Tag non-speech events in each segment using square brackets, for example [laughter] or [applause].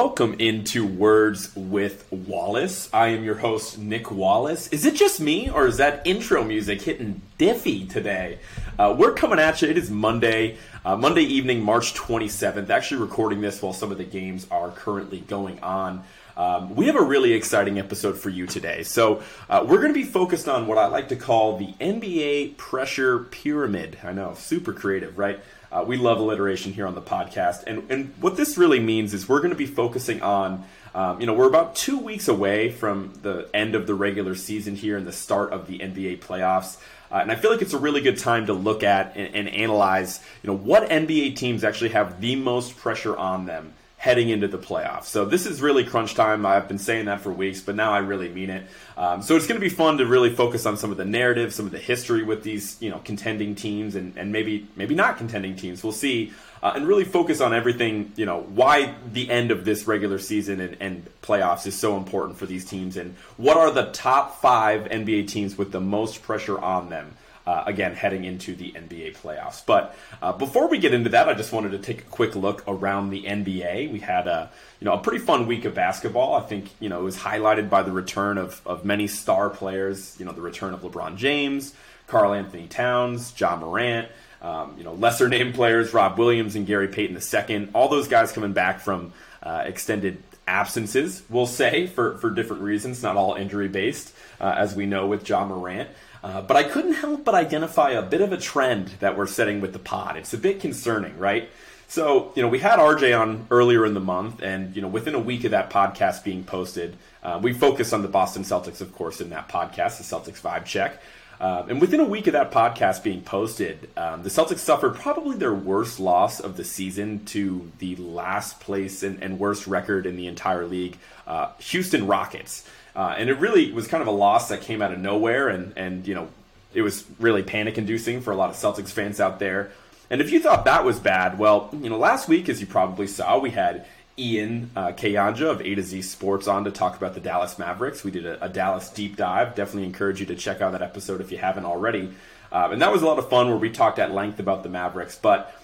Welcome into Words with Wallace. I am your host, Nick Wallace. Is it just me, or is that intro music hitting diffy today? Uh, we're coming at you. It is Monday, uh, Monday evening, March 27th. Actually, recording this while some of the games are currently going on. Um, we have a really exciting episode for you today. So, uh, we're going to be focused on what I like to call the NBA pressure pyramid. I know, super creative, right? Uh, we love alliteration here on the podcast. And, and what this really means is we're going to be focusing on, um, you know, we're about two weeks away from the end of the regular season here and the start of the NBA playoffs. Uh, and I feel like it's a really good time to look at and, and analyze, you know, what NBA teams actually have the most pressure on them heading into the playoffs. So this is really crunch time. I've been saying that for weeks, but now I really mean it. Um, so it's going to be fun to really focus on some of the narrative, some of the history with these, you know, contending teams and, and maybe maybe not contending teams. We'll see. Uh, and really focus on everything, you know, why the end of this regular season and, and playoffs is so important for these teams, and what are the top five NBA teams with the most pressure on them uh, again, heading into the NBA playoffs. But uh, before we get into that, I just wanted to take a quick look around the NBA. We had a you know a pretty fun week of basketball. I think you know it was highlighted by the return of of many star players. You know the return of LeBron James, Karl-Anthony Towns, Ja Morant. Um, you know lesser named players, Rob Williams and Gary Payton II. All those guys coming back from uh, extended absences, we'll say, for, for different reasons, not all injury based, uh, as we know with Ja Morant. Uh, but I couldn't help but identify a bit of a trend that we're setting with the pod. It's a bit concerning, right? So, you know, we had RJ on earlier in the month, and, you know, within a week of that podcast being posted, uh, we focused on the Boston Celtics, of course, in that podcast, the Celtics Vibe Check. Uh, and within a week of that podcast being posted, um, the Celtics suffered probably their worst loss of the season to the last place and, and worst record in the entire league, uh, Houston Rockets. Uh, and it really was kind of a loss that came out of nowhere, and and you know it was really panic inducing for a lot of Celtics fans out there. And if you thought that was bad, well, you know, last week, as you probably saw, we had Ian uh, Kayanja of A to Z Sports on to talk about the Dallas Mavericks. We did a, a, Dallas deep dive. Definitely encourage you to check out that episode if you haven't already. Uh, and that was a lot of fun where we talked at length about the Mavericks. But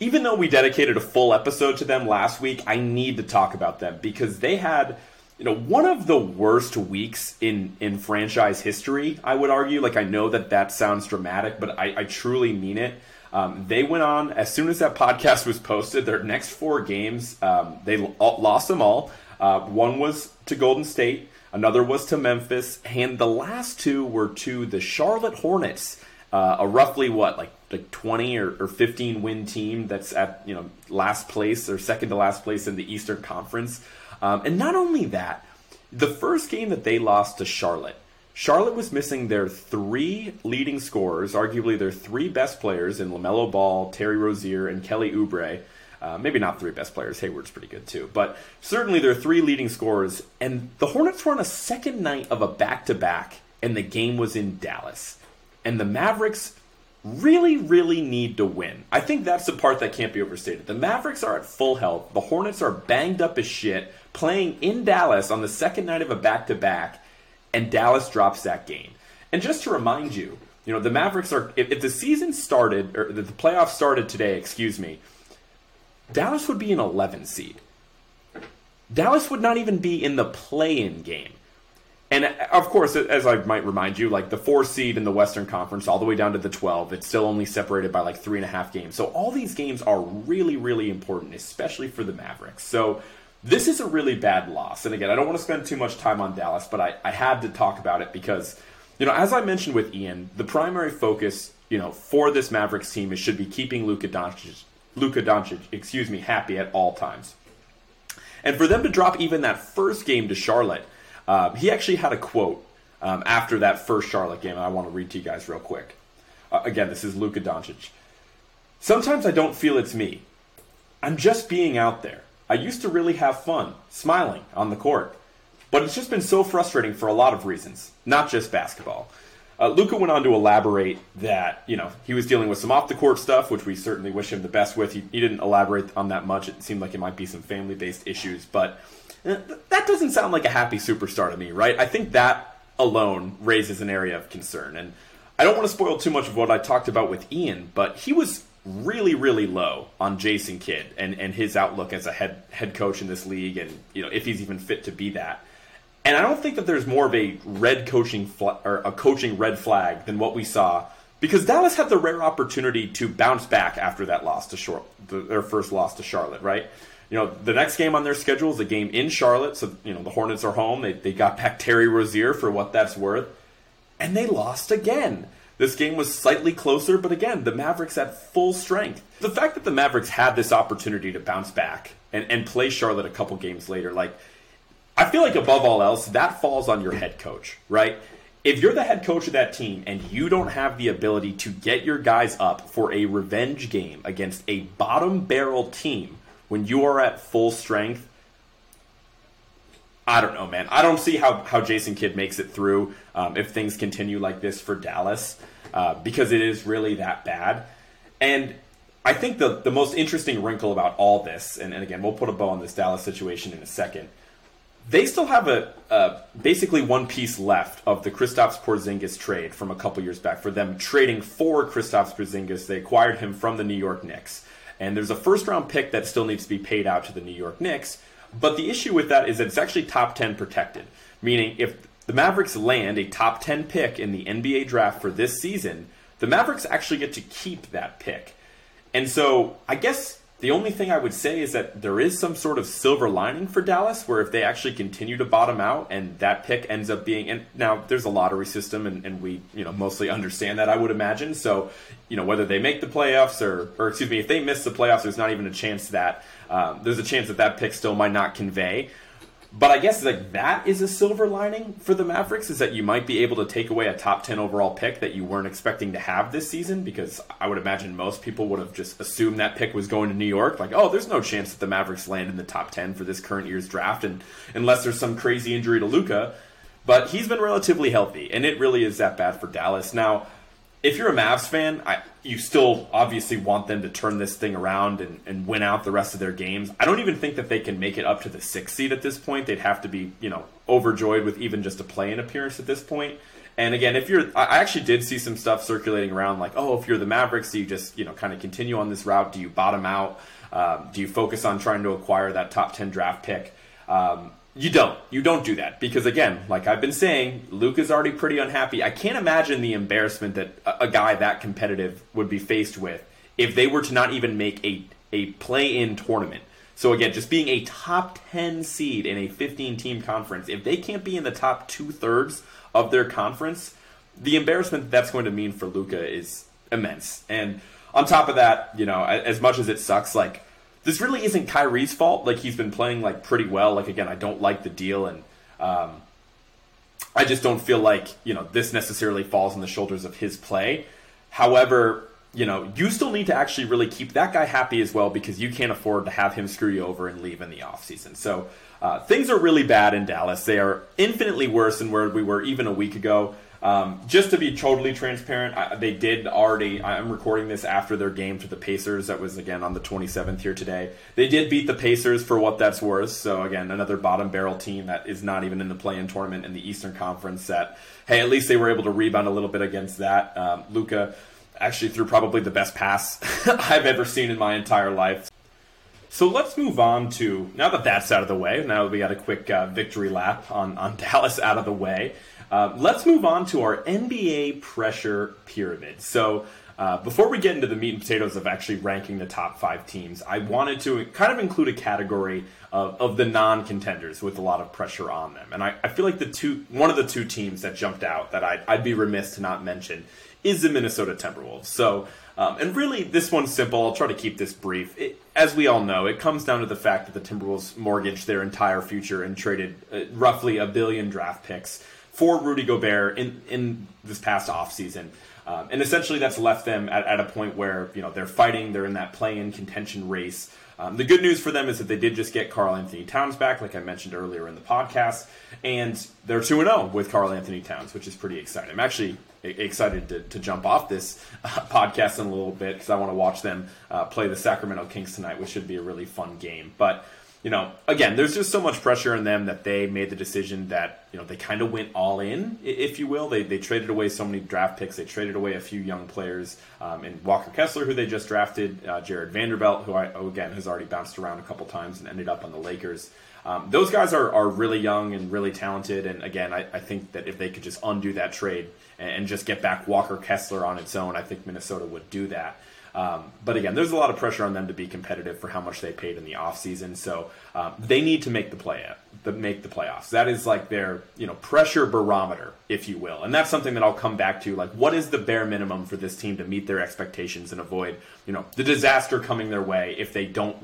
even though we dedicated a full episode to them last week, I need to talk about them because they had you know one of the worst weeks in in franchise history i would argue. Like i know that that sounds dramatic but i, I truly mean it. Um, they went on as soon as that podcast was posted their next four games um, they lost them all. Uh, one was to golden state another was to memphis and the last two were to the charlotte hornets uh, a roughly what like like 20 or, or 15 win team that's at you know last place or second to last place in the eastern conference um, and not only that, the first game that they lost to Charlotte, Charlotte was missing their three leading scorers, arguably their three best players in LaMelo Ball, Terry Rozier, and Kelly Oubre. Uh, maybe not three best players. Hayward's pretty good too, but certainly their three leading scorers. And the Hornets were on a second night of a back-to-back, and the game was in Dallas. And the Mavericks really, really need to win. I think that's the part that can't be overstated. The Mavericks are at full health. The Hornets are banged up as shit playing in Dallas on the second night of a back to back, and Dallas drops that game. And just to remind you, you know, the Mavericks are, if, if the season started, or the playoffs started today, excuse me, Dallas would be an 11 seed. Dallas would not even be in the play in game. And of course, as I might remind you, like the four seed in the Western Conference, all the way down to the 12, it's still only separated by like three and a half games. So all these games are really, really important, especially for the Mavericks. So this is a really bad loss. And again, I don't want to spend too much time on Dallas, but I, I had to talk about it because, you know, as I mentioned with Ian, the primary focus, you know, for this Mavericks team is should be keeping Luka Doncic, Luka Doncic, excuse me, happy at all times. And for them to drop even that first game to Charlotte, uh, he actually had a quote um, after that first Charlotte game, and I want to read to you guys real quick. Uh, again, this is Luka Doncic. Sometimes I don't feel it's me. I'm just being out there. I used to really have fun, smiling on the court. But it's just been so frustrating for a lot of reasons, not just basketball. Uh, Luka went on to elaborate that you know he was dealing with some off the court stuff, which we certainly wish him the best with. He, he didn't elaborate on that much. It seemed like it might be some family based issues, but Uh, that doesn't sound like a happy superstar to me, right? I think that alone raises an area of concern, and I don't want to spoil too much of what I talked about with Ian, but he was really, really low on Jason Kidd and, and his outlook as a head head coach in this league, and you know if he's even fit to be that. And I don't think that there's more of a red coaching fl- or a coaching red flag than what we saw because Dallas had the rare opportunity to bounce back after that loss to Short, the, their first loss to Charlotte, right? You know, the next game on their schedule is a game in Charlotte, so you know the Hornets are home. They they got back Terry Rozier for what that's worth, and they lost again. This game was slightly closer, but again, the Mavericks at full strength. The fact that the Mavericks had this opportunity to bounce back and, and play Charlotte a couple games later, like I feel like above all else, that falls on your head coach, right? If you're the head coach of that team and you don't have the ability to get your guys up for a revenge game against a bottom barrel team when you are at full strength, I don't know, man. I don't see how, how Jason Kidd makes it through um, if things continue like this for Dallas uh, because it is really that bad. And I think the, the most interesting wrinkle about all this, and, and again, we'll put a bow on this Dallas situation in a second – they still have a, a, basically one piece left of the Kristaps Porzingis trade from a couple years back. For them trading for Kristaps Porzingis, they acquired him from the New York Knicks, and there's a first round pick that still needs to be paid out to the New York Knicks. But the issue with that is that it's actually top ten protected, meaning if the Mavericks land a top ten pick in the NBA draft for this season, the Mavericks actually get to keep that pick. And so I guess the only thing I would say is that there is some sort of silver lining for Dallas, where if they actually continue to bottom out and that pick ends up being, and now there's a lottery system, and, and we you know mostly understand that I would imagine. So you know whether they make the playoffs or, or excuse me, if they miss the playoffs, there's not even a chance that um, there's a chance that that pick still might not convey. But I guess like that is a silver lining for the Mavericks is that you might be able to take away a top 10 overall pick that you weren't expecting to have this season because I would imagine most people would have just assumed that pick was going to New York like oh there's no chance that the Mavericks land in the top 10 for this current year's draft and unless there's some crazy injury to Luka but he's been relatively healthy and it really is that bad for Dallas. Now if you're a Mavs fan, I, you still obviously want them to turn this thing around and, and win out the rest of their games. I don't even think that they can make it up to the sixth seed at this point. They'd have to be, you know, overjoyed with even just a play-in appearance at this point. And again, if you're, I actually did see some stuff circulating around, like, oh, if you're the Mavericks, do you just, you know, kind of continue on this route? Do you bottom out? Um, do you focus on trying to acquire that top ten draft pick? Um, you don't. You don't do that because again, like I've been saying, Luke is already pretty unhappy. I can't imagine the embarrassment that a, a guy that competitive would be faced with if they were to not even make a a play-in tournament. So again, just being a top 10 seed in a 15 team conference, if they can't be in the top two thirds of their conference, the embarrassment that's going to mean for Luka is immense. And on top of that, you know, as much as it sucks, like this really isn't Kyrie's fault. Like he's been playing like pretty well. Like again, I don't like the deal, and um, I just don't feel like you know this necessarily falls on the shoulders of his play. However, you know you still need to actually really keep that guy happy as well because you can't afford to have him screw you over and leave in the offseason. So uh, things are really bad in Dallas. They are infinitely worse than where we were even a week ago. Um, just to be totally transparent, I, they did already. I'm recording this after their game to the Pacers. That was again on the 27th here today. They did beat the Pacers for what that's worth. So again, another bottom barrel team that is not even in the play-in tournament in the Eastern Conference. That hey, at least they were able to rebound a little bit against that. Um, Luka actually threw probably the best pass [laughs] I've ever seen in my entire life. So let's move on to now that that's out of the way. Now that we got a quick uh, victory lap on on [laughs] Dallas out of the way. Uh, let's move on to our NBA pressure pyramid. So, uh, before we get into the meat and potatoes of actually ranking the top five teams, I wanted to kind of include a category of, of the non contenders with a lot of pressure on them. And I, I, feel like the two, one of the two teams that jumped out that I'd, I'd be remiss to not mention is the Minnesota Timberwolves. So, um, and really, this one's simple. I'll try to keep this brief. It, as we all know, it comes down to the fact that the Timberwolves mortgaged their entire future and traded uh, roughly a billion draft picks for Rudy Gobert in, in this past offseason. Um, and essentially, that's left them at, at, a point where you know they're fighting, they're in that play-in contention race. Um, the good news for them is that they did just get Karl-Anthony Towns back, like I mentioned earlier in the podcast, and they're two and zero oh with Karl-Anthony Towns, which is pretty exciting. I'm actually excited to, to jump off this uh, podcast in a little bit because I want to watch them uh, play the Sacramento Kings tonight, which should be a really fun game. But you know, again, there's just so much pressure on them that they made the decision that you know they kind of went all in, if you will. They they traded away so many draft picks. They traded away a few young players, um, and Walker Kessler, who they just drafted, uh, Jarred Vanderbilt, who I again has already bounced around a couple times and ended up on the Lakers. Um, those guys are, are really young and really talented. And again, I, I think that if they could just undo that trade and, and just get back Walker Kessler on its own, I think Minnesota would do that. Um, but again, there's a lot of pressure on them to be competitive for how much they paid in the offseason. So um, they need to make the play the, make the playoffs. That is like their you know pressure barometer, if you will, and that's something that I'll come back to. Like, what is the bare minimum for this team to meet their expectations and avoid you know the disaster coming their way if they don't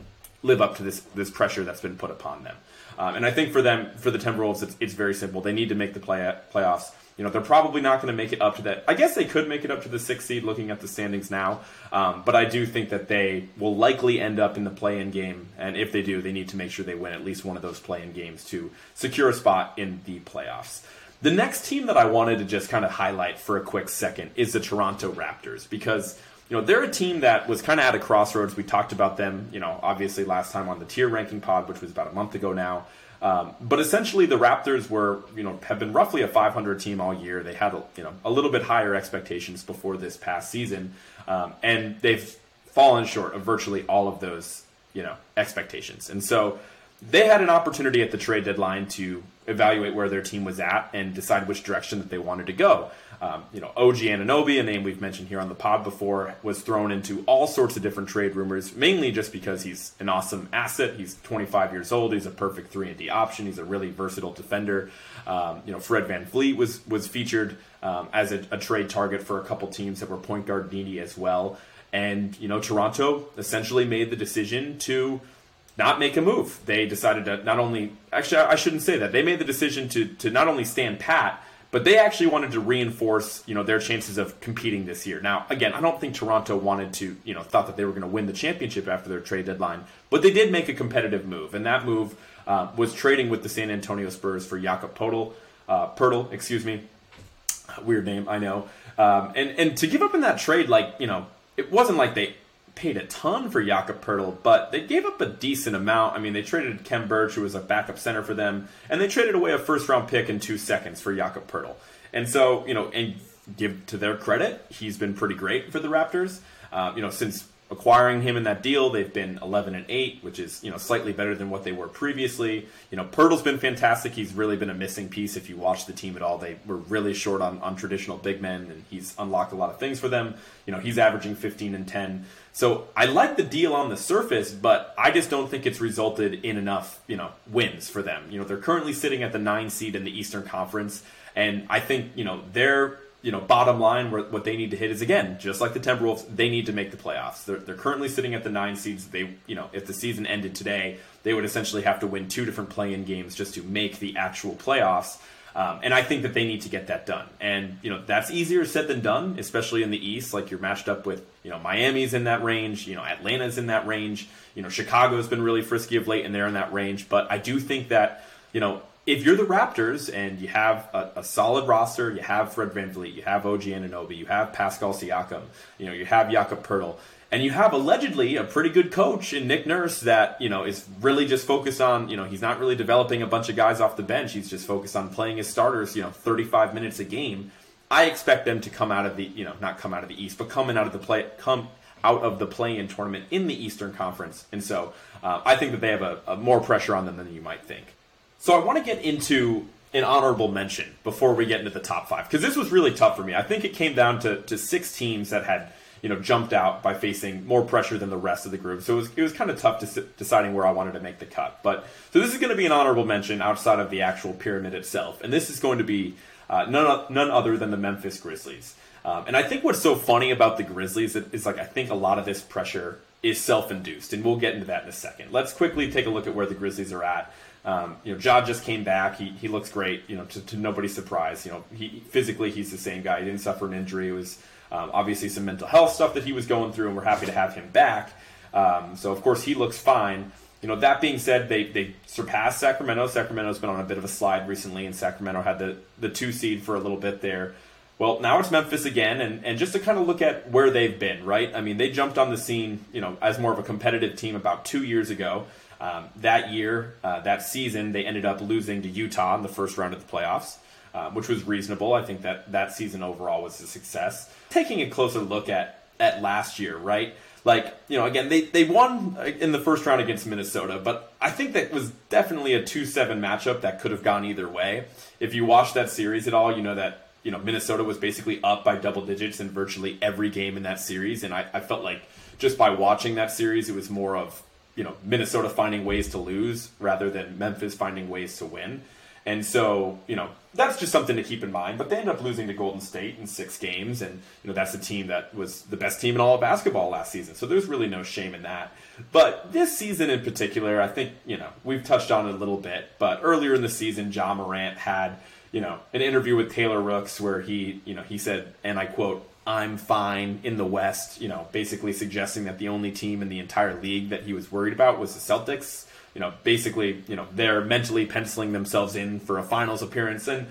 live up to this this pressure that's been put upon them. Um, and I think for them, for the Timberwolves, it's, it's very simple. They need to make the play playoffs. You know, they're probably not going to make it up to that. I guess they could make it up to the sixth seed looking at the standings now. Um, but I do think that they will likely end up in the play in game. And if they do, they need to make sure they win at least one of those play in games to secure a spot in the playoffs. The next team that I wanted to just kind of highlight for a quick second is the Toronto Raptors because you know they're a team that was kind of at a crossroads. We talked about them, you know, obviously last time on the tier ranking pod, which was about a month ago now. Um, but essentially, the Raptors were, you know, have been roughly a 500 team all year. They had, you know, a little bit higher expectations before this past season, um, and they've fallen short of virtually all of those, you know, expectations. And so they had an opportunity at the trade deadline to evaluate where their team was at and decide which direction that they wanted to go. Um, you know, OG Anunoby, a name we've mentioned here on the pod before, was thrown into all sorts of different trade rumors, mainly just because he's an awesome asset. He's 25 years old. He's a perfect three and D option. He's a really versatile defender. Um, you know, Fred VanVleet was was featured um, as a, a, trade target for a couple teams that were point guard needy as well. And you know, Toronto essentially made the decision to not make a move. They decided to not only actually I shouldn't say that they made the decision to to not only stand pat but they actually wanted to reinforce, you know, their chances of competing this year. Now, again, I don't think Toronto wanted to, you know, thought that they were going to win the championship after their trade deadline, but they did make a competitive move, and that move uh, was trading with the San Antonio Spurs for Jakob Poeltl, uh, Pirtle, excuse me, weird name, I know, um, and and to give up in that trade, like you know, it wasn't like they paid a ton for Jakob Poeltl, but they gave up a decent amount. I mean, they traded Khem Birch, who was a backup center for them, and they traded away a first round pick in two seconds for Jakob Poeltl. And so, you know, and give to their credit, he's been pretty great for the Raptors. Uh, you know, since acquiring him in that deal. They've been 11 and 8, which is, you know, slightly better than what they were previously. You know, Poeltl's been fantastic. He's really been a missing piece if you watch the team at all. They were really short on, on traditional big men and he's unlocked a lot of things for them. You know, he's averaging 15 and 10. So I like the deal on the surface, but I just don't think it's resulted in enough, you know, wins for them. You know, they're currently sitting at the 9 seed in the Eastern Conference and I think, you know, they're you know, bottom line, where, what they need to hit is again, just like the Timberwolves, they need to make the playoffs. They're, they're currently sitting at the nine seeds. They, you know, if the season ended today, they would essentially have to win two different play-in games just to make the actual playoffs. Um, and I think that they need to get that done. And you know, that's easier said than done, especially in the East. Like you're matched up with, you know, Miami's in that range. You know, Atlanta's in that range. You know, Chicago's been really frisky of late, and they're in that range. But I do think that, you know, if you're the Raptors and you have a, a, solid roster, you have Fred VanVleet, you have OG Anunoby, you have Pascal Siakam, you know, you have Jakob Poeltl, and you have allegedly a pretty good coach in Nick Nurse that, you know, is really just focused on, you know, he's not really developing a bunch of guys off the bench. He's just focused on playing his starters, you know, 35 minutes a game. I expect them to come out of the, you know, not come out of the East, but coming out of the play, come out of the play-in tournament in the Eastern Conference. And so uh, I think that they have a, a more pressure on them than you might think. So I want to get into an honorable mention before we get into the top five because this was really tough for me. I think it came down to, to six teams that had you know jumped out by facing more pressure than the rest of the group. So it was, it was kind of tough to, deciding where I wanted to make the cut. But so this is going to be an honorable mention outside of the actual pyramid itself, and this is going to be uh, none none other than the Memphis Grizzlies. Um, and I think what's so funny about the Grizzlies is like I think a lot of this pressure is self-induced, and we'll get into that in a second. Let's quickly take a look at where the Grizzlies are at. Um, you know, Ja just came back. He, he looks great. You know, to, to nobody's surprise. You know, he physically he's the same guy. He didn't suffer an injury. It was um, obviously some mental health stuff that he was going through, and we're happy to have him back. Um, so of course he looks fine. You know, that being said, they they surpassed Sacramento. Sacramento's been on a bit of a slide recently, and Sacramento had the the two seed for a little bit there. Well, now it's Memphis again, and, and just to kind of look at where they've been, right? I mean, they jumped on the scene, you know, as more of a competitive team about two years ago. Um, that year, uh, that season, they ended up losing to Utah in the first round of the playoffs, uh, which was reasonable. I think that that season overall was a success. Taking a closer look at at last year, right? Like, you know, again, they, they won in the first round against Minnesota, but I think that was definitely a 2 7 matchup that could have gone either way. If you watch that series at all, you know that you know, Minnesota was basically up by double digits in virtually every game in that series. And I, I felt like just by watching that series, it was more of, you know, Minnesota finding ways to lose rather than Memphis finding ways to win. And so, you know, that's just something to keep in mind. But they end up losing to Golden State in six games, and you know that's a team that was the best team in all of basketball last season. So there's really no shame in that. But this season in particular, I think you know we've touched on it a little bit. But earlier in the season, Ja Morant had you know, an interview with Taylor Rooks where he, you know, he said, and I quote, I'm fine in the West, you know, basically suggesting that the only team in the entire league that he was worried about was the Celtics. You know, basically, you know, they're mentally penciling themselves in for a finals appearance, and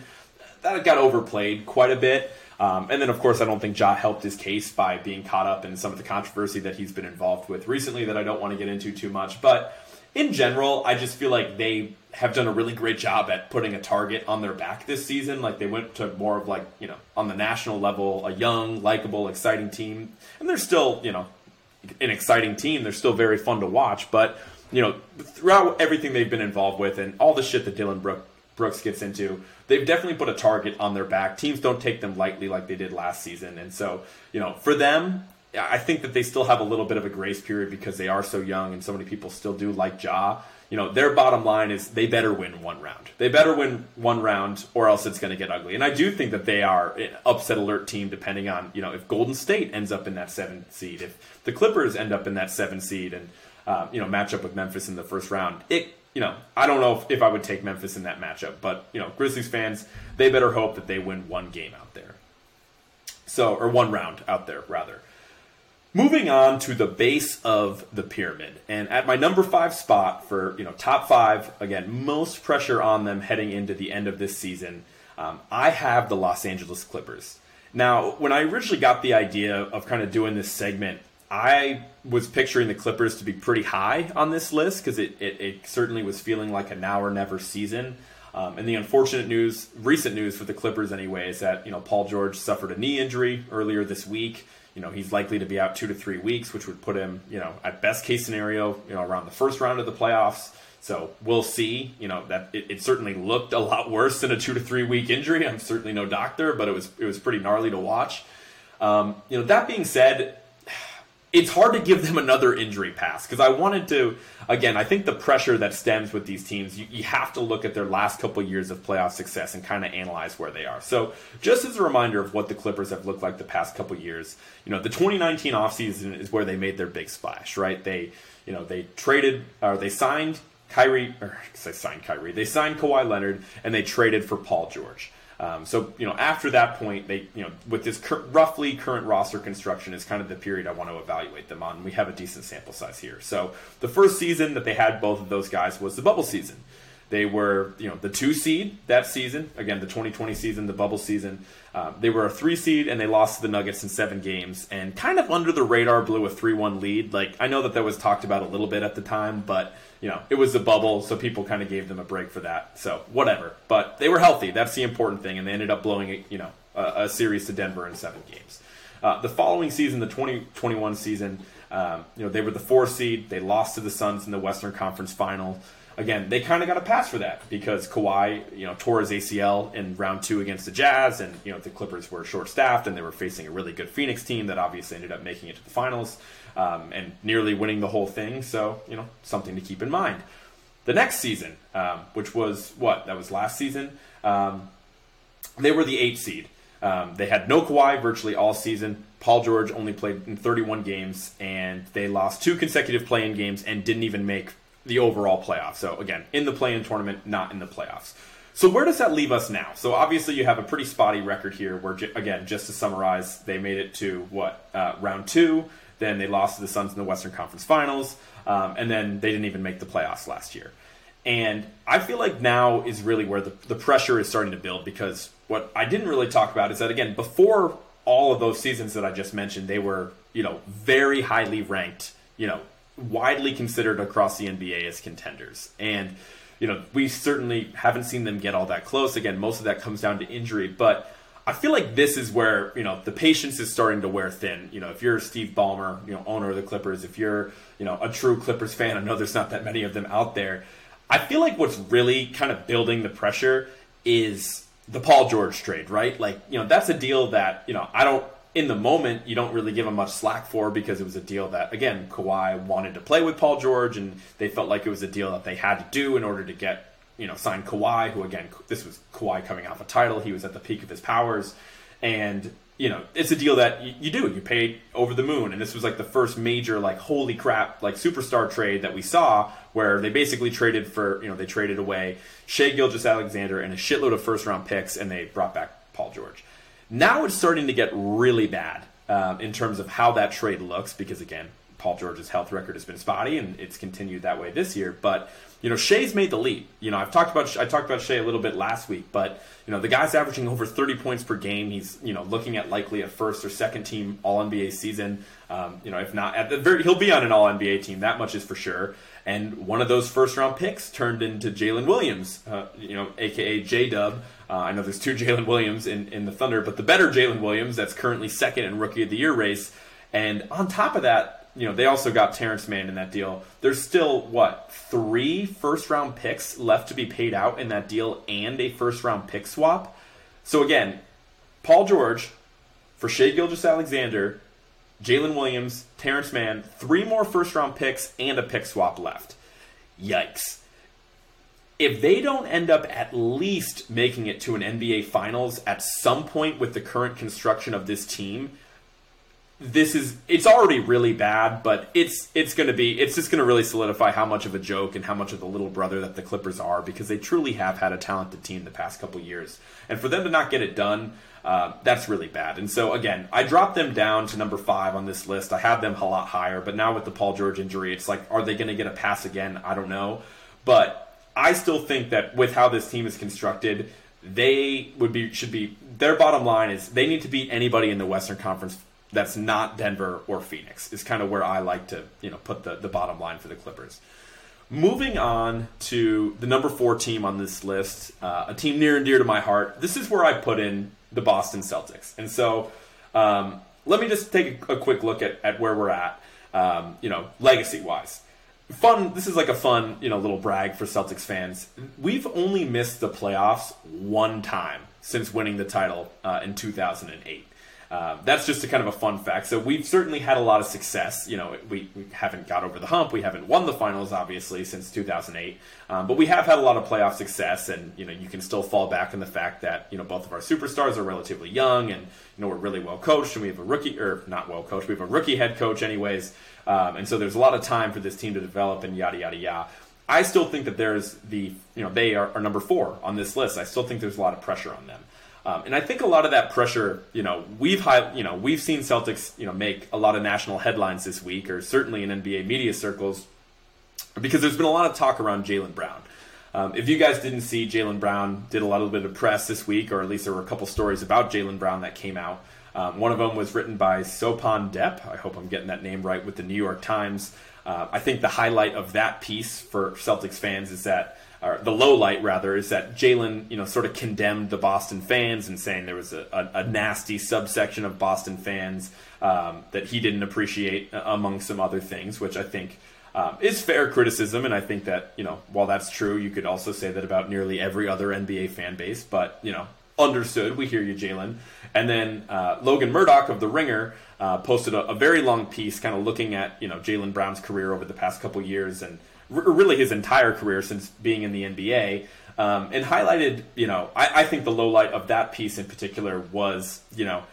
that got overplayed quite a bit. Um, and then, of course, I don't think Ja helped his case by being caught up in some of the controversy that he's been involved with recently that I don't want to get into too much. But in general, I just feel like they have done a really great job at putting a target on their back this season. Like they went to more of like, you know, on the national level, a young, likable, exciting team. And they're still, you know, an exciting team. They're still very fun to watch. But, you know, throughout everything they've been involved with and all the shit that Dillon Brook, Brooks gets into, they've definitely put a target on their back. Teams don't take them lightly like they did last season. And so, you know, for them, I think that they still have a little bit of a grace period because they are so young and so many people still do like Ja you know, their bottom line is they better win one round. They better win one round or else it's going to get ugly. And I do think that they are an upset alert team depending on, you know, if Golden State ends up in that seven seed, if the Clippers end up in that seven seed and, uh, you know, match up with Memphis in the first round. It, you know, I don't know if, if I would take Memphis in that matchup, but, you know, Grizzlies fans, they better hope that they win one game out there. So, or one round out there, rather. Moving on to the base of the pyramid, and at my number five spot for you know top five, again most pressure on them heading into the end of this season. Um, I have the Los Angeles Clippers. Now, when I originally got the idea of kind of doing this segment, I was picturing the Clippers to be pretty high on this list because it, it, it, certainly was feeling like a now or never season. Um, and the unfortunate news, recent news for the Clippers anyway, is that you know Paul George suffered a knee injury earlier this week. You know, he's likely to be out two to three weeks, which would put him, you know, at best case scenario, you know, around the first round of the playoffs. So we'll see. You know that it, it, certainly looked a lot worse than a two to three week injury. I'm certainly no doctor, but it was it was pretty gnarly to watch. Um, you know, that being said, it's hard to give them another injury pass because I wanted to. Again, I think the pressure that stems with these teams, you, you have to look at their last couple years of playoff success and kind of analyze where they are. So, just as a reminder of what the Clippers have looked like the past couple years, you know, the 2019 offseason is where they made their big splash, right? They, you know, they traded or they signed Kyrie, or I signed Kyrie, they signed Kawhi Leonard and they traded for Paul George. Um, so you know, after that point, they you know, with this cur- roughly current roster construction is kind of the period I want to evaluate them on. We have a decent sample size here. So the first season that they had both of those guys was the bubble season. They were, you know, the two seed that season. Again, the 2020 season, the bubble season. Um, they were a three seed and they lost to the Nuggets in seven games and kind of under the radar blew a 3 1 lead. Like, I know that that was talked about a little bit at the time, but, you know, it was a bubble, so people kind of gave them a break for that. So, whatever. But they were healthy. That's the important thing. And they ended up blowing, you know, a, a series to Denver in seven games. Uh, the following season, the 2021 season, um, you know, they were the four seed. They lost to the Suns in the Western Conference Final again, they kind of got a pass for that because Kawhi, you know, tore his ACL in round two against the Jazz, and you know the Clippers were short-staffed and they were facing a really good Phoenix team that obviously ended up making it to the finals um, and nearly winning the whole thing. So you know, something to keep in mind. The next season, um, which was what that was last season, um, they were the eight seed. Um, they had no Kawhi virtually all season. Paul George only played in 31 games, and they lost two consecutive play-in games and didn't even make the overall playoffs. So again, in the play-in tournament, not in the playoffs. So where does that leave us now? So obviously you have a pretty spotty record here. Where again, just to summarize, they made it to what uh, round two. Then they lost to the Suns in the Western Conference Finals, um, and then they didn't even make the playoffs last year. And I feel like now is really where the, the pressure is starting to build because what I didn't really talk about is that, again, before all of those seasons that I just mentioned, they were, you know, very highly ranked, you know, widely considered across the NBA as contenders. And, you know, we certainly haven't seen them get all that close. Again, most of that comes down to injury, but I feel like this is where, you know, the patience is starting to wear thin. You know, if you're Steve Ballmer, you know, owner of the Clippers, if you're, you know, a true Clippers fan, I know there's not that many of them out there. I feel like what's really kind of building the pressure is the Paul George trade, right? Like, you know, that's a deal that, you know, I don't in the moment, you don't really give him much slack for because it was a deal that, again, Kawhi wanted to play with Paul George, and they felt like it was a deal that they had to do in order to get, you know, sign Kawhi, who, again, this was Kawhi coming off a title. He was at the peak of his powers. And, you know, it's a deal that you, you do. You pay over the moon. And this was like the first major, like, holy crap, like, superstar trade that we saw where they basically traded for, you know, they traded away Shai Gilgeous-Alexander and a shitload of first round picks, and they brought back Paul George. Now it's starting to get really bad um, in terms of how that trade looks because, again, Paul George's health record has been spotty and it's continued that way this year. But you know, Shai's made the leap. You know, I've talked about I talked about Shai a little bit last week, but you know, the guy's averaging over 30 points per game. He's you know looking at likely a first or second team All NBA season. Um, you know, if not at the very, he'll be on an All NBA team. That much is for sure. And one of those first round picks turned into Jalen Williams, uh, you know, aka J Dub. Uh, I know there's two [laughs] Jalen Williams in, in the Thunder, but the better Jalen Williams that's currently second in Rookie of the Year race. And on top of that, you know, they also got Terance Mann in that deal. There's still what three first round picks left to be paid out in that deal, and a first round pick swap. So again, Paul George for Shai Gilgeous-Alexander, Jalen Williams, Terance Mann, three more first round picks and a pick swap left. Yikes. If they don't end up at least making it to an NBA Finals at some point with the current construction of this team, this is it's already really bad, but it's it's going to be it's just going to really solidify how much of a joke and how much of the little brother that the Clippers are because they truly have had a talented team the past couple years, and for them to not get it done, uh, that's really bad. And so again, I dropped them down to number five on this list. I had them a lot higher, but now with the Paul George injury, it's like are they going to get a pass again? I don't know, but I still think that with how this team is constructed, they would be should be their bottom line is they need to beat anybody in the Western Conference that's not Denver or Phoenix is kind of where I like to you know put the, the bottom line for the Clippers. Moving on to the number four team on this list, uh, a team near and dear to my heart. This is where I put in the Boston Celtics, and so um, let me just take a, quick look at, at where we're at, um, you know, legacy wise. Fun. This is like a fun, you know, little brag for Celtics fans. We've only missed the playoffs one time since winning the title uh, in 2008. Uh, that's just a kind of a fun fact. So we've certainly had a lot of success. You know, we, we haven't got over the hump. We haven't won the finals, obviously, since 2008. Um, but we have had a lot of playoff success, and you know, you can still fall back on the fact that you know both of our superstars are relatively young, and you know we're really well coached, and we have a rookie or not well coached. We have a rookie head coach, anyways. Um, and so there's a lot of time for this team to develop, and yada yada yada. I still think that there's the you know they are, are number four on this list. I still think there's a lot of pressure on them. Um, and I think a lot of that pressure, you know, we've high, you know, we've seen Celtics, you know, make a lot of national headlines this week, or certainly in NBA media circles, because there's been a lot of talk around Jaylen Brown. Um, if you guys didn't see, Jaylen Brown did a little bit of press this week, or at least there were a couple stories about Jaylen Brown that came out. Um, one of them was written by Sopan Deb. I hope I'm getting that name right with the New York Times. Uh, I think the highlight of that piece for Celtics fans is that or the low light rather, is that Jaylen, you know, sort of condemned the Boston fans and saying there was a, a, a nasty subsection of Boston fans um, that he didn't appreciate, uh, among some other things, which I think um, is fair criticism. And I think that, you know, while that's true, you could also say that about nearly every other NBA fan base. But, you know, understood. We hear you, Jaylen. And then uh, Logan Murdock of The Ringer uh, posted a, a, very long piece kind of looking at, you know, Jaylen Brown's career over the past couple years and really his entire career since being in the NBA. Um, and highlighted, you know, I, I think the low light of that piece in particular was, you know,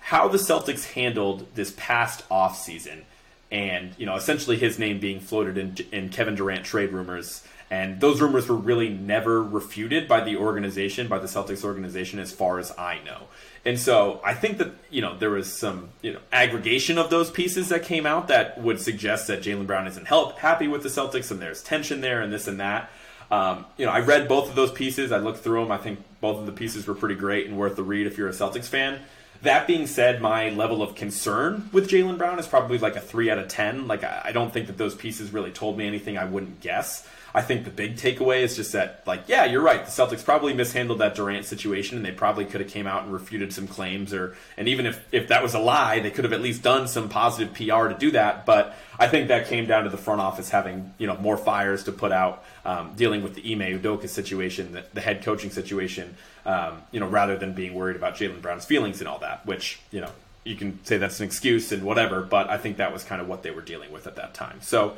how the Celtics handled this past off season, and you know, essentially his name being floated in, in Kevin Durant trade rumors, and those rumors were really never refuted by the organization, by the Celtics organization, as far as I know. And so I think that you know there was some you know aggregation of those pieces that came out that would suggest that Jaylen Brown isn't help, happy with the Celtics and there's tension there and this and that. um, you know, I read both of those pieces. I looked through them. I think both of the pieces were pretty great and worth the read if you're a Celtics fan. That being said, my level of concern with Jaylen Brown is probably like a three out of ten. Like I don't think that those pieces really told me anything I wouldn't guess. I think the big takeaway is just that, like, yeah, you're right. The Celtics probably mishandled that Durant situation, and they probably could have came out and refuted some claims, or and even if if that was a lie, they could have at least done some positive PR to do that. But I think that came down to the front office having you know more fires to put out, um, dealing with the Ime Udoka situation, the, the head coaching situation, um, you know, rather than being worried about Jaylen Brown's feelings and all that, which you know you can say that's an excuse and whatever, but I think that was kind of what they were dealing with at that time. So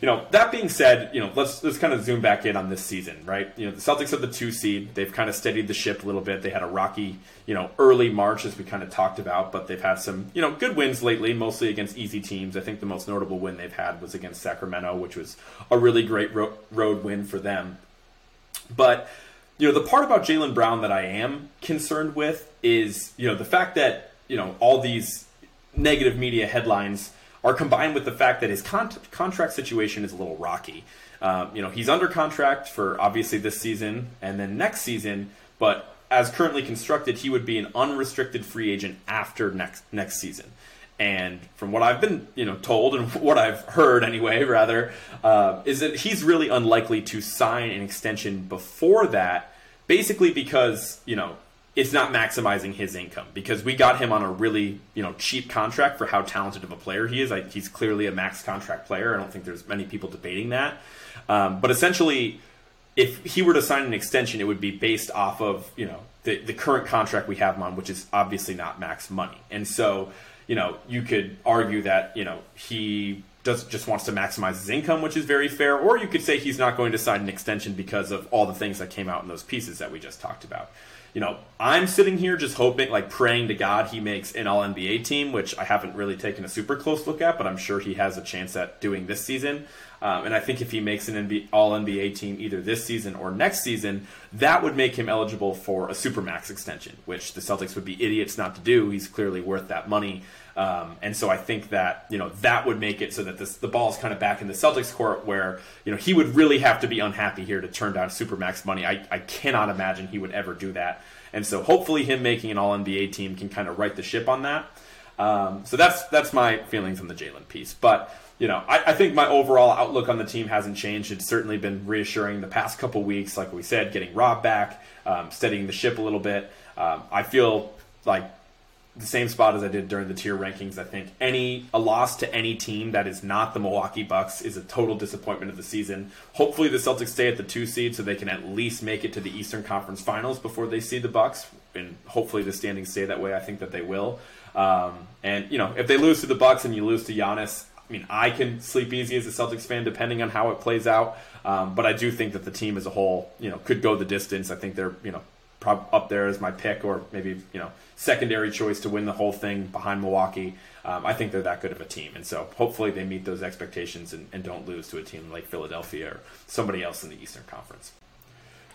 you know, that being said, you know, let's let's kind of zoom back in on this season, right? You know, the Celtics are the two seed. They've kind of steadied the ship a little bit. They had a rocky, you know, early March as we kind of talked about, but they've had some, you know, good wins lately, mostly against easy teams. I think the most notable win they've had was against Sacramento, which was a really great ro- road win for them. But you know, the part about Jaylen Brown that I am concerned with is, you know, the fact that you know all these negative media headlines are combined with the fact that his con- contract situation is a little rocky. Um, you know, he's under contract for obviously this season and then next season, but as currently constructed, he would be an unrestricted free agent after next next season. And from what I've been, you know, told and [laughs] what I've heard anyway, rather, uh, is that he's really unlikely to sign an extension before that, basically because you know it's not maximizing his income because we got him on a really you know cheap contract for how talented of a player he is. He's clearly a max contract player. I don't think there's many people debating that. Um, but essentially, if he were to sign an extension, it would be based off of you know the the current contract we have him on, which is obviously not max money. And so you know you could argue that you know he does just wants to maximize his income, which is very fair. Or you could say he's not going to sign an extension because of all the things that came out in those pieces that we just talked about you know, I'm sitting here just hoping, like praying to God he makes an All NBA team, which I haven't really taken a super close look at, but I'm sure he has a chance at doing this season. Um, and I think if he makes an NBA, All NBA team either this season or next season, that would make him eligible for a supermax extension, which the Celtics would be idiots not to do. He's clearly worth that money. Um, and so I think that you know that would make it so that this, the ball is kind of back in the Celtics court, where you know he would really have to be unhappy here to turn down supermax money. I, I cannot imagine he would ever do that. And so hopefully him making an All NBA team can kind of right the ship on that. Um, so that's that's my feelings on the Jaylen piece. But you know, I, I, think my overall outlook on the team hasn't changed. It's certainly been reassuring the past couple weeks, like we said, getting Rob back, um, steadying the ship a little bit. Um, I feel like the same spot as I did during the tier rankings. I think any a loss to any team that is not the Milwaukee Bucks is a total disappointment of the season. Hopefully, the Celtics stay at the two seed so they can at least make it to the Eastern Conference Finals before they see the Bucks, and hopefully the standings stay that way. I think that they will. Um, and you know, if they lose to the Bucks and you lose to Giannis, I mean, I can sleep easy as a Celtics fan depending on how it plays out. Um, but I do think that the team as a whole, you know, could go the distance. I think they're, you know, up there as my pick, or maybe you know secondary choice to win the whole thing behind Milwaukee. Um, I think they're that good of a team, and so hopefully they meet those expectations and, and don't lose to a team like Philadelphia or somebody else in the Eastern Conference.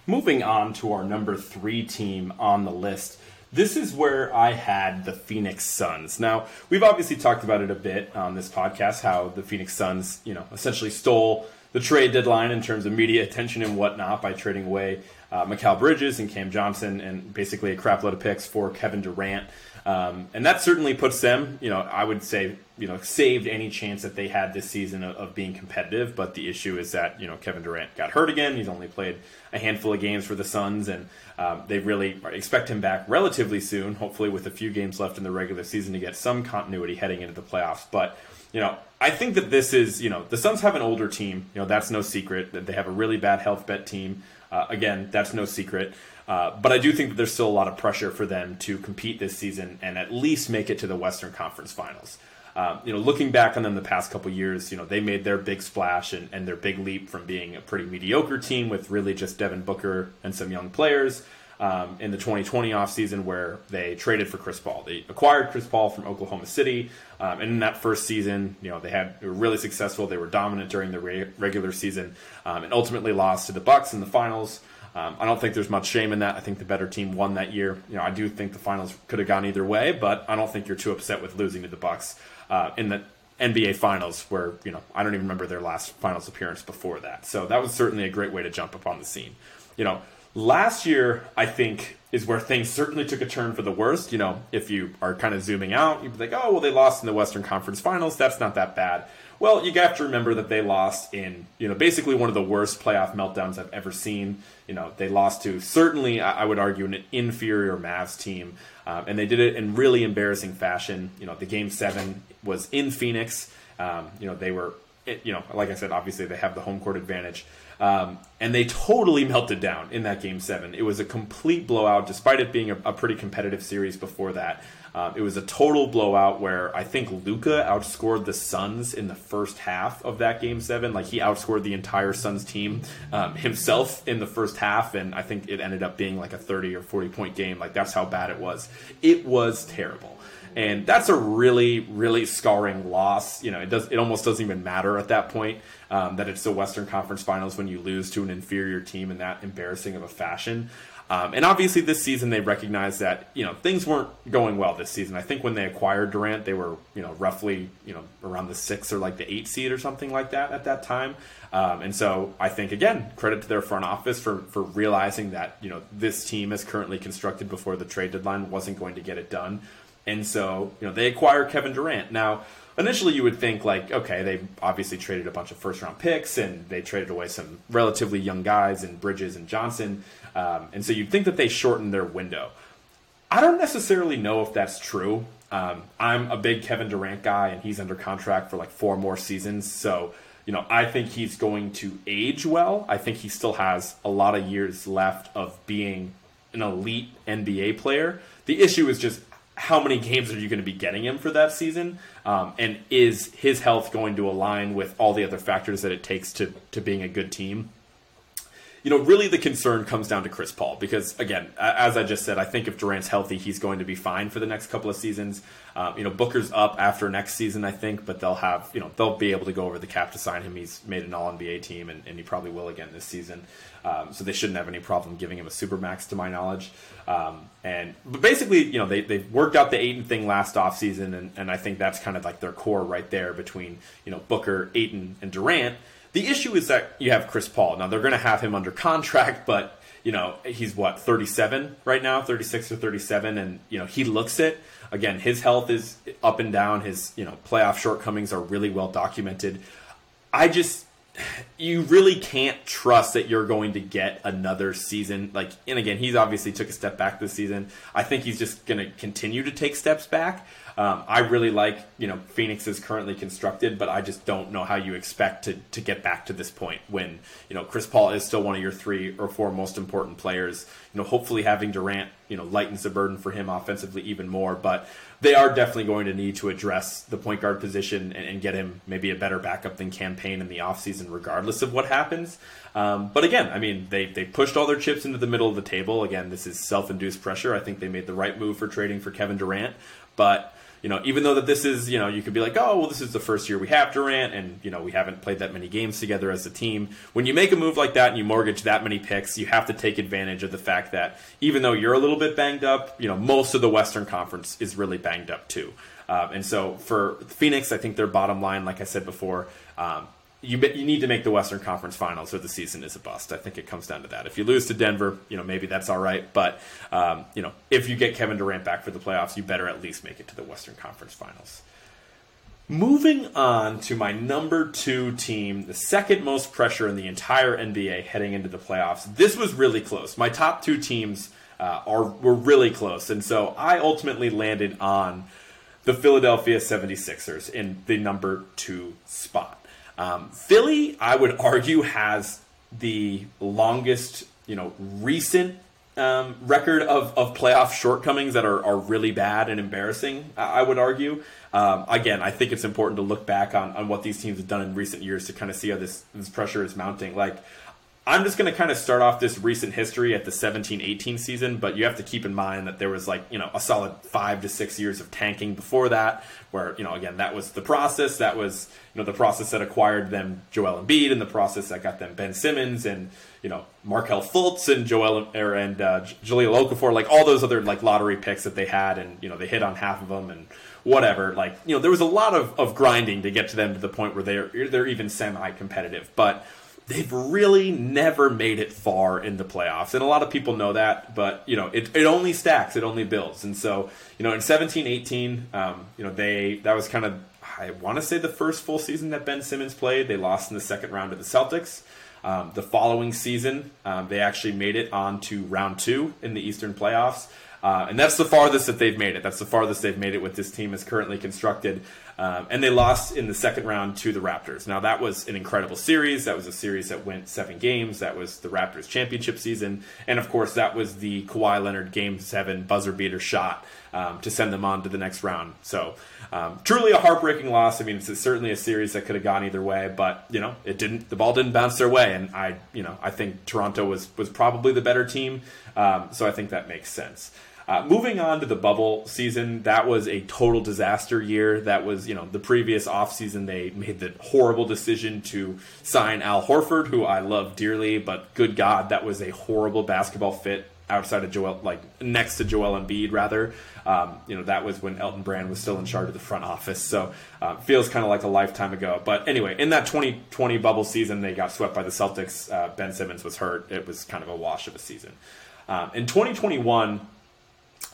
Moving on to our number three team on the list. This is where I had the Phoenix Suns. Now, we've obviously talked about it a bit on this podcast, how the Phoenix Suns, you know, essentially stole the trade deadline in terms of media attention and whatnot by trading away uh, Mikal Bridges and Cam Johnson and basically a crap load of picks for Kevin Durant. Um, and that certainly puts them, you know, I would say, you know, saved any chance that they had this season of, of, being competitive. But the issue is that, you know, Kevin Durant got hurt again. He's only played a handful of games for the Suns, and um, they really expect him back relatively soon, hopefully with a few games left in the regular season to get some continuity heading into the playoffs. But, you know, I think that this is, you know, the Suns have an older team. You know, that's no secret. That they have a really bad health bet team. Uh, again, that's no secret. Uh, but I do think that there's still a lot of pressure for them to compete this season and at least make it to the Western Conference Finals. Um, you know, looking back on them the past couple years, you know, they made their big splash and, and, their big leap from being a pretty mediocre team with really just Devin Booker and some young players um, in the 2020 offseason where they traded for Chris Paul. They acquired Chris Paul from Oklahoma City. Um, and in that first season, you know, they had they were really successful. They were dominant during the re- regular season um, and ultimately lost to the Bucks in the finals. Um, I don't think there's much shame in that. I think the better team won that year. You know, I do think the finals could have gone either way, but I don't think you're too upset with losing to the Bucks uh, in the NBA Finals, where you know I don't even remember their last Finals appearance before that. So that was certainly a great way to jump upon the scene. You know, last year I think is where things certainly took a turn for the worst. You know, if you are kind of zooming out, you'd be like, oh well, they lost in the Western Conference Finals. That's not that bad. Well, you have to remember that they lost in, you know, basically one of the worst playoff meltdowns I've ever seen. You know, they lost to certainly, I would argue, an inferior Mavs team, um, and they did it in really embarrassing fashion. You know, the game seven was in Phoenix. Um, you know, they were, you know, like I said, obviously they have the home court advantage. Um, and they totally melted down in that game seven. It was a complete blowout, despite it being a, a pretty competitive series before that. Um, it was a total blowout where I think Luka outscored the Suns in the first half of that game seven. Like he outscored the entire Suns team um, himself in the first half, and I think it ended up being like a 30 or 40 point game. Like that's how bad it was. It was terrible. And that's a really, really scarring loss. You know, it does. It almost doesn't even matter at that point um, that it's the Western Conference Finals when you lose to an inferior team in that embarrassing of a fashion. Um, and obviously, this season they recognized that you know things weren't going well this season. I think when they acquired Durant, they were you know roughly you know around the six or like the eight seed or something like that at that time. Um, and so I think again credit to their front office for for realizing that you know this team as currently constructed before the trade deadline wasn't going to get it done. And so you know they acquire Kevin Durant now initially you would think like okay they obviously traded a bunch of first round picks and they traded away some relatively young guys and bridges and johnson um, and so you'd think that they shortened their window. I don't necessarily know if that's true. Um, I'm a big Kevin Durant guy, and he's under contract for like four more seasons. So, you know, I think he's going to age well. I think he still has a lot of years left of being an elite NBA player. The issue is just how many games are you going to be getting him for that season? Um, and is his health going to align with all the other factors that it takes to, to being a good team? You know, really the concern comes down to Chris Paul because, again, as I just said, I think if Durant's healthy, he's going to be fine for the next couple of seasons. Um, you know, Booker's up after next season, I think, but they'll have, you know, they'll be able to go over the cap to sign him. He's made an All NBA team, and, and, he probably will again this season. Um, so they shouldn't have any problem giving him a super max, to my knowledge. Um, and but basically, you know, they they worked out the Ayton thing last offseason, and and I think that's kind of like their core right there between you know Booker, Ayton, and Durant. The issue is that you have Chris Paul. Now they're going to have him under contract, but you know he's what 37 right now, 36 or 37, and you know he looks it. Again, his health is up and down. His you know playoff shortcomings are really well documented. I just you really can't trust that you're going to get another season like and again he's obviously took a step back this season i think he's just going to continue to take steps back um, I really like, you know, Phoenix is currently constructed, but I just don't know how you expect to, to get back to this point when, you know, Chris Paul is still one of your three or four most important players. You know, hopefully having Durant, you know, lightens the burden for him offensively even more, but they are definitely going to need to address the point guard position and, and get him maybe a better backup than Cam Payne in the offseason, regardless of what happens. Um, but again, I mean, they, they pushed all their chips into the middle of the table. Again, this is self induced pressure. I think they made the right move for trading for Kevin Durant. But you know, even though that this is, you know, you could be like, oh, well, this is the first year we have Durant, and you know, we haven't played that many games together as a team. When you make a move like that and you mortgage that many picks, you have to take advantage of the fact that even though you're a little bit banged up, you know, most of the Western Conference is really banged up too. Um, and so for Phoenix, I think their bottom line, like I said before, um, you you need to make the Western Conference Finals or the season is a bust. I think it comes down to that. If you lose to Denver, you know maybe that's all right, but um, you know if you get Kevin Durant back for the playoffs, you better at least make it to the Western Conference Finals. Moving on to my number two team, the second most pressure in the entire NBA heading into the playoffs. This was really close. My top two teams uh, are were really close, and so I ultimately landed on the Philadelphia 76ers in the number two spot. Um, Philly, I would argue, has the longest, you know, recent um, record of, of playoff shortcomings that are, are really bad and embarrassing, I would argue. Um, again, I think it's important to look back on, on what these teams have done in recent years to kind of see how this, this pressure is mounting. Like, I'm just going to kind of start off this recent history at the 17-18 season, but you have to keep in mind that there was like, you know, a solid 5 to 6 years of tanking before that where, you know, again, that was the process, that was, you know, the process that acquired them Joel Embiid and the process that got them Ben Simmons and, you know, Markelle Fultz and Joel er, and uh, Jahlil Okafor, like all those other like lottery picks that they had and, you know, they hit on half of them and whatever. Like, you know, there was a lot of, of grinding to get to them to the point where they're they're even semi-competitive, but they've really never made it far in the playoffs. And a lot of people know that, but you know, it, it only stacks, it only builds. And so, you know, in 17, 18, um, you know, they, that was kind of, I want to say the first full season that Ben Simmons played. They lost in the second round to the Celtics. Um, the following season, um, they actually made it on to round two in the Eastern playoffs. Uh, and that's the farthest that they've made it. That's the farthest they've made it with this team as currently constructed. Um, and they lost in the second round to the Raptors. Now, that was an incredible series. That was a series that went seven games. That was the Raptors championship season. And of course, that was the Kawhi Leonard game seven buzzer beater shot um, to send them on to the next round. So, um, truly a heartbreaking loss. I mean, it's certainly a series that could have gone either way, but, you know, it didn't, the ball didn't bounce their way. And I, you know, I think Toronto was, was probably the better team. Um, so I think that makes sense. Uh, moving on to the bubble season, that was a total disaster year. That was, you know, the previous offseason, they made the horrible decision to sign Al Horford, who I love dearly, but good God, that was a horrible basketball fit outside of Joel, like next to Joel Embiid, rather. Um, you know, that was when Elton Brand was still in charge of the front office. So uh, feels kind of like a lifetime ago. But anyway, in that 2020 bubble season, they got swept by the Celtics. Uh, ben Simmons was hurt. It was kind of a wash of a season. Um, in 2021,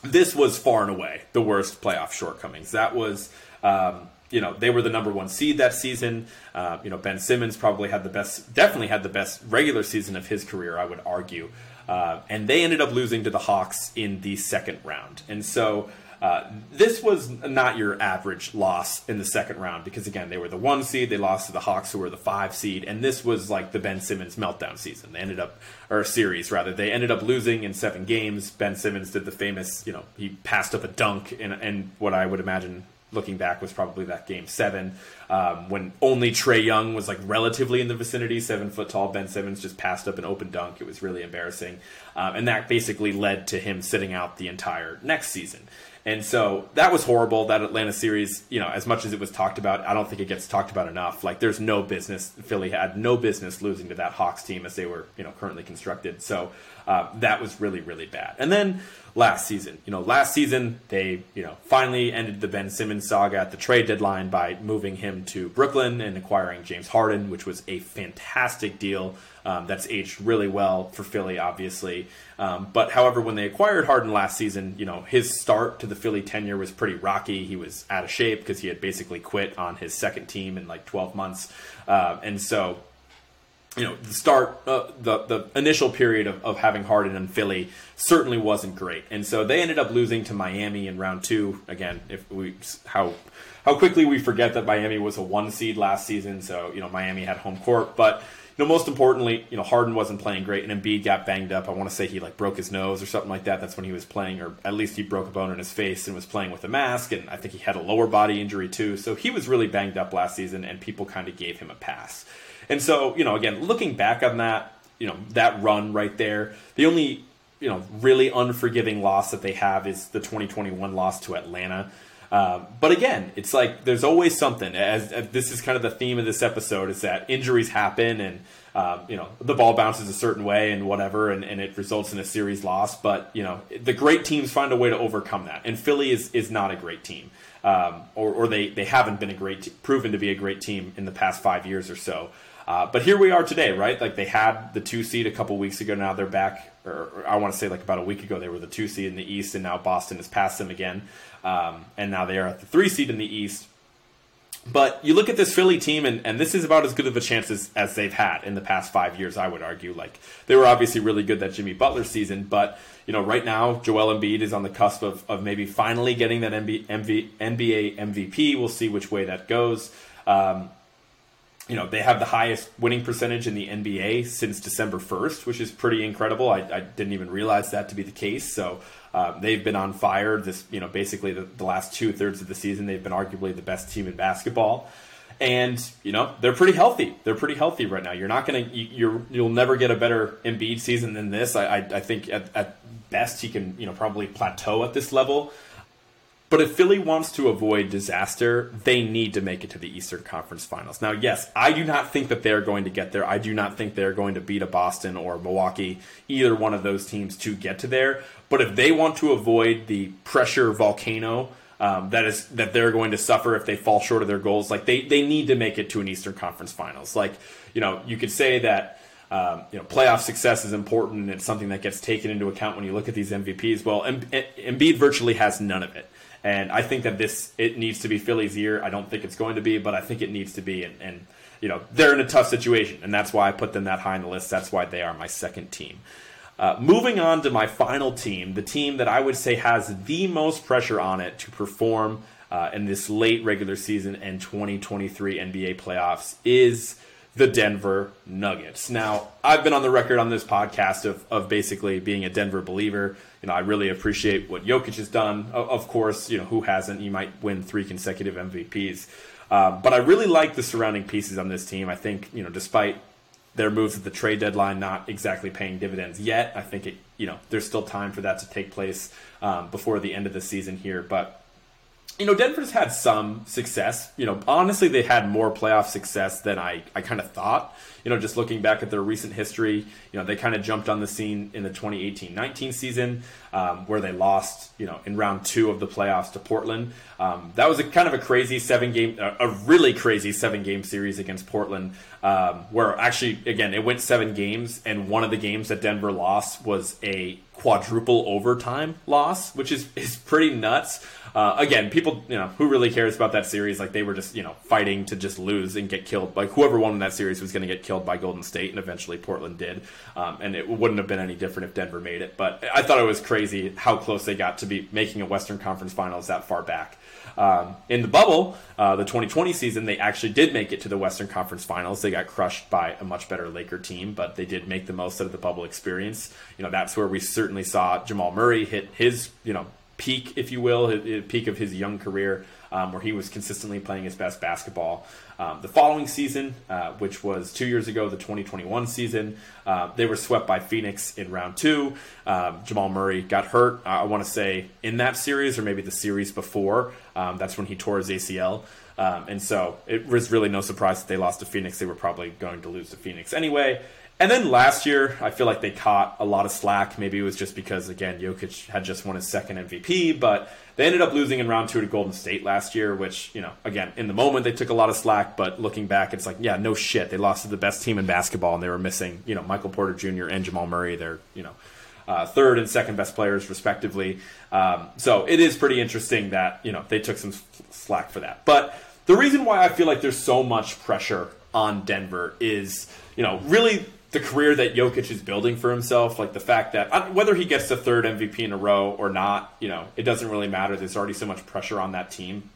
this was far and away the worst playoff shortcomings. That was, um, you know, they were the number one seed that season. Uh, you know, Ben Simmons probably had the best, definitely had the best regular season of his career, I would argue. Uh, and they ended up losing to the Hawks in the second round. And so uh, this was not your average loss in the second round because again they were the one seed they lost to the Hawks who were the five seed and this was like the Ben Simmons meltdown season. They ended up or series rather. They ended up losing in seven games. Ben Simmons did the famous you know he passed up a dunk and and what I would imagine looking back was probably that game seven um, when only Trae Young was like relatively in the vicinity. Seven foot tall Ben Simmons just passed up an open dunk. It was really embarrassing. Um, and that basically led to him sitting out the entire next season and so that was horrible. That Atlanta series, you know, as much as it was talked about, I don't think it gets talked about enough. Like, there's no business. Philly had no business losing to that Hawks team as they were, you know, currently constructed. So uh, that was really, really bad. And then last season, you know, last season they, you know, finally ended the Ben Simmons saga at the trade deadline by moving him to Brooklyn and acquiring James Harden, which was a fantastic deal. Um, that's aged really well for Philly, obviously. Um, but however, when they acquired Harden last season, you know his start to the Philly tenure was pretty rocky. He was out of shape because he had basically quit on his second team in like 12 months, uh, and so you know the start uh, the the initial period of, of having Harden in Philly certainly wasn't great, and so they ended up losing to Miami in round two. Again, if we how how quickly we forget that Miami was a one seed last season, so you know Miami had home court, but you know, most importantly, you know, Harden wasn't playing great, and Embiid got banged up. I want to say he like broke his nose or something like that. That's when he was playing, or at least he broke a bone in his face and was playing with a mask. And I think he had a lower body injury too. So he was really banged up last season, and people kind of gave him a pass. And so, you know, again, looking back on that, you know, that run right there, the only you know really unforgiving loss that they have is the 2021 loss to Atlanta. Um, but again, it's like there's always something. As, as, this is kind of the theme of this episode is that injuries happen and um, you know the ball bounces a certain way and whatever, and, and, it results in a series loss. But you know the great teams find a way to overcome that, and Philly is is not a great team, um, or, or they they haven't been a great te- proven to be a great team in the past five years or so. Uh, but here we are today, right? Like they had the two seed a couple weeks ago. Now they're back, or, or I want to say like about a week ago they were the two seed in the East, and now Boston has passed them again. Um, and now they are at the three seed in the East. But you look at this Philly team, and, and this is about as good of a chance as, as they've had in the past five years, I would argue. Like, they were obviously really good that Jimmy Butler season, but, you know, right now, Joel Embiid is on the cusp of, of maybe finally getting that NBA MVP. We'll see which way that goes. Um, you know, they have the highest winning percentage in the NBA since December 1st, which is pretty incredible. I, I didn't even realize that to be the case. So, uh, they've been on fire. This, you know, basically the, the last two thirds of the season, they've been arguably the best team in basketball. and you know they're pretty healthy. They're pretty healthy right now. You're not gonna you, you're you'll never get a better Embiid season than this. I I, I think at, at best he can you know probably plateau at this level. But if Philly wants to avoid disaster, they need to make it to the Eastern Conference Finals. Now, yes, I do not think that they're going to get there. I do not think they're going to beat a Boston or Milwaukee, either one of those teams to get to there. But if they want to avoid the pressure volcano um, that is that they're going to suffer if they fall short of their goals, like they they need to make it to an Eastern Conference Finals. Like you know, you could say that. Um, you know, playoff success is important, and it's something that gets taken into account when you look at these MVPs. Well, Embiid virtually has none of it. And I think that this it needs to be Philly's year. I don't think it's going to be, but I think it needs to be. And, and you know they're in a tough situation, and that's why I put them that high on the list. That's why they are my second team. Uh, moving on to my final team, the team that I would say has the most pressure on it to perform uh, in this late regular season and 2023 NBA playoffs is the Denver Nuggets. Now, I've been on the record on this podcast of, of basically being a Denver believer. You know, I really appreciate what Jokic has done. Of course, you know, who hasn't? He might win three consecutive MVPs. Uh, but I really like the surrounding pieces on this team. I think, you know, despite their moves at the trade deadline not exactly paying dividends yet, I think it, you know, there's still time for that to take place um, before the end of the season here. But you know, Denver's had some success. You know, honestly, they had more playoff success than I, I kind of thought. You know, just looking back at their recent history, you know, they kind of jumped on the scene in the 2018-19 season um, where they lost, you know, in round two of the playoffs to Portland. Um, that was a kind of a crazy seven game, a really crazy seven game series against Portland, um, where actually, again, it went seven games, and one of the games that Denver lost was a quadruple overtime loss, which is is pretty nuts. Uh, again, people, you know, who really cares about that series? Like they were just, you know, fighting to just lose and get killed. Like whoever won that series was going to get killed by Golden State, and eventually Portland did. Um, and it wouldn't have been any different if Denver made it. But I thought it was crazy how close they got to be making a Western Conference Finals that far back. Um, in the bubble, uh, the 2020 season, they actually did make it to the Western Conference Finals. They got crushed by a much better Laker team, but they did make the most out of the bubble experience. You know, that's where we certainly saw Jamal Murray hit his, you know, peak, if you will, his, his peak of his young career, um, where he was consistently playing his best basketball. Um, the following season, uh, which was two years ago, the 2021 season, uh, they were swept by Phoenix in round two. Um, Jamal Murray got hurt, I want to say, in that series or maybe the series before. Um, that's when he tore his ACL. Um, and so it was really no surprise that they lost to Phoenix. They were probably going to lose to Phoenix anyway. And then last year, I feel like they caught a lot of slack. Maybe it was just because, again, Jokic had just won his second MVP, but they ended up losing in round two to Golden State last year, which, you know, again, in the moment they took a lot of slack, but looking back, it's like, yeah, no shit. They lost to the best team in basketball, and they were missing, you know, Michael Porter Jr. and Jamal Murray. They're, you know, uh, third and second best players, respectively. Um, so it is pretty interesting that, you know, they took some slack for that. But the reason why I feel like there's so much pressure on Denver is, you know, really the career that Jokic is building for himself, like the fact that whether he gets the third MVP in a row or not, you know, it doesn't really matter. There's already so much pressure on that team.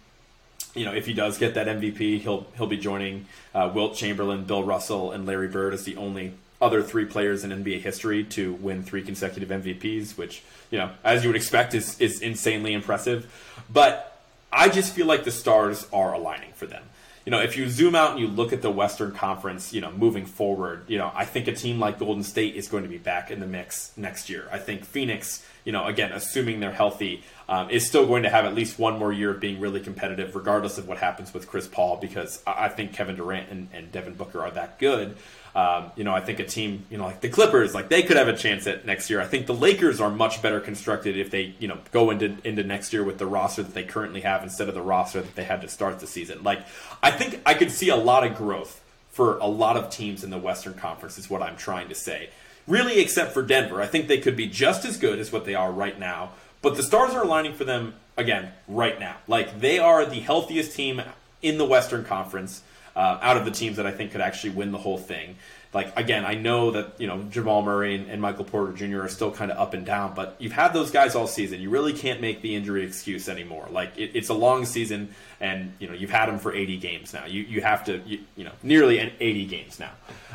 You know, if he does get that MVP, he'll he'll be joining uh, Wilt Chamberlain, Bill Russell, and Larry Bird as the only other three players in NBA history to win three consecutive MVPs, which you know, as you would expect, is is insanely impressive. But I just feel like the stars are aligning for them you know, if you zoom out and you look at the Western Conference, you know, moving forward, you know, I think a team like Golden State is going to be back in the mix next year. I think Phoenix, you know, again, assuming they're healthy, um, is still going to have at least one more year of being really competitive, regardless of what happens with Chris Paul, because I think Kevin Durant and, and Devin Booker are that good. Um, you know, I think a team, you know, like the Clippers, like they could have a chance at next year. I think the Lakers are much better constructed if they, you know, go into into next year with the roster that they currently have instead of the roster that they had to start the season. Like, I think I could see a lot of growth for a lot of teams in the Western Conference. Is what I'm trying to say. Really, except for Denver, I think they could be just as good as what they are right now. But the stars are aligning for them again right now. Like they are the healthiest team in the Western Conference uh, out of the teams that I think could actually win the whole thing. Like again, I know that you know Jamal Murray and, and Michael Porter Jr. are still kind of up and down, but you've had those guys all season. You really can't make the injury excuse anymore. Like it, it's a long season, and you know you've had them for 80 games now. You you have to you, you know nearly an 80 games now.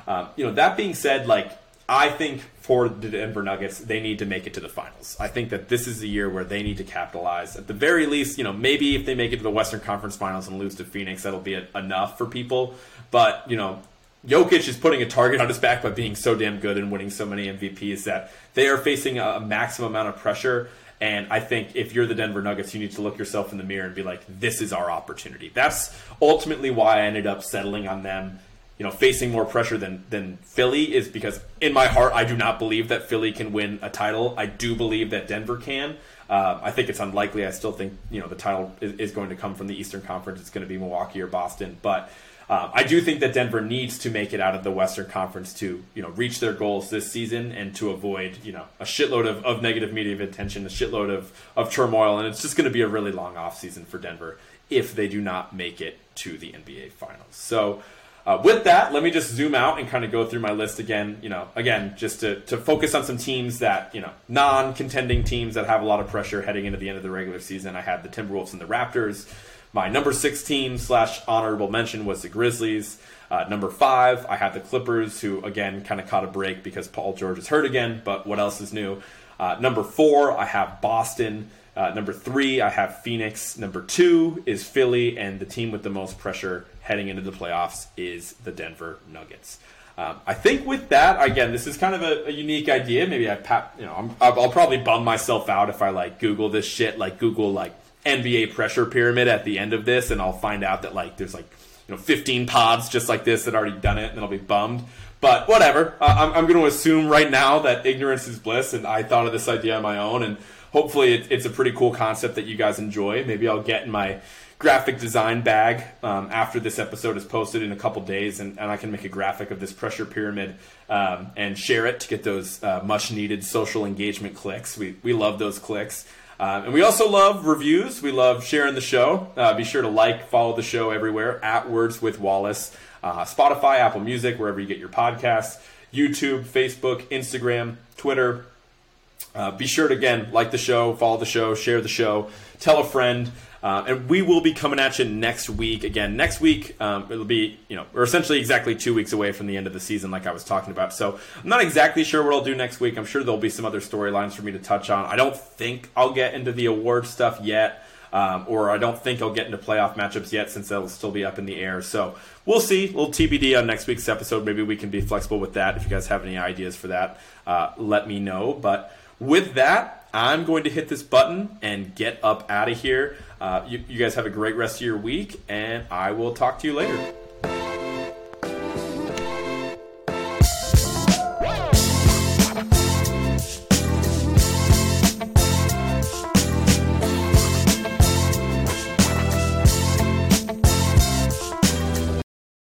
Um, you know that being said, like I think for the Denver Nuggets, they need to make it to the finals. I think that this is the year where they need to capitalize. At the very least, you know, maybe if they make it to the Western Conference Finals and lose to Phoenix, that'll be enough for people. But, you know, Jokic is putting a target on his back by being so damn good and winning so many MVPs that they are facing a maximum amount of pressure. And I think if you're the Denver Nuggets, you need to look yourself in the mirror and be like, this is our opportunity. That's ultimately why I ended up settling on them you know, facing more pressure than than Philly is because in my heart I do not believe that Philly can win a title. I do believe that Denver can. Uh, I think it's unlikely. I still think you know the title is, is, going to come from the Eastern Conference. It's going to be Milwaukee or Boston, but. Uh, I do think that Denver needs to make it out of the Western Conference to, you know, reach their goals this season and to avoid, you know, a shitload of, of negative media attention, a shitload of, of turmoil, and it's just going to be a really long off season for Denver if they do not make it to the NBA Finals. So, uh, with that, let me just zoom out and kind of go through my list again. You know, again, just to, to focus on some teams that you know, non-contending teams that have a lot of pressure heading into the end of the regular season. I had the Timberwolves and the Raptors. My number six team slash honorable mention was the Grizzlies. Uh, number five, I had the Clippers, who again kind of caught a break because Paul George is hurt again. But what else is new? Uh, number four, I have Boston. Uh, number three, I have Phoenix. Number two is Philly, and the team with the most pressure heading into the playoffs is the Denver Nuggets. Um, I think with that, again, this is kind of a, a unique idea. Maybe I, pat, you know, i will probably bum myself out if I like Google this shit, like Google like NBA pressure pyramid at the end of this, and I'll find out that like there's like you know 15 pods just like this that already done it, and I'll be bummed. But whatever. Uh, I'm, I'm going to assume right now that ignorance is bliss, and I thought of this idea on my own, and hopefully it, it's a pretty cool concept that you guys enjoy. Maybe I'll get in my graphic design bag um, after this episode is posted in a couple days, and, and, I can make a graphic of this pressure pyramid um, and share it to get those uh, much needed social engagement clicks. We, we love those clicks. Uh, and we also love reviews. We love sharing the show. Uh, be sure to like, follow the show everywhere at Words with Wallace, uh, Spotify, Apple Music, wherever you get your podcasts, YouTube, Facebook, Instagram, Twitter. Uh, be sure to again like the show, follow the show, share the show, tell a friend. Uh, and we will be coming at you next week. Again, next week um, it'll be you know we're essentially exactly two weeks away from the end of the season, like I was talking about. So I'm not exactly sure what I'll do next week. I'm sure there'll be some other storylines for me to touch on. I don't think I'll get into the award stuff yet. Um, or I don't think I'll get into playoff matchups yet since that'll still be up in the air. So we'll see. A little TBD on next week's episode. Maybe we can be flexible with that. If you guys have any ideas for that, uh, let me know. But with that, I'm going to hit this button and get up out of here. Uh, you, you guys have a great rest of your week, and I will talk to you later.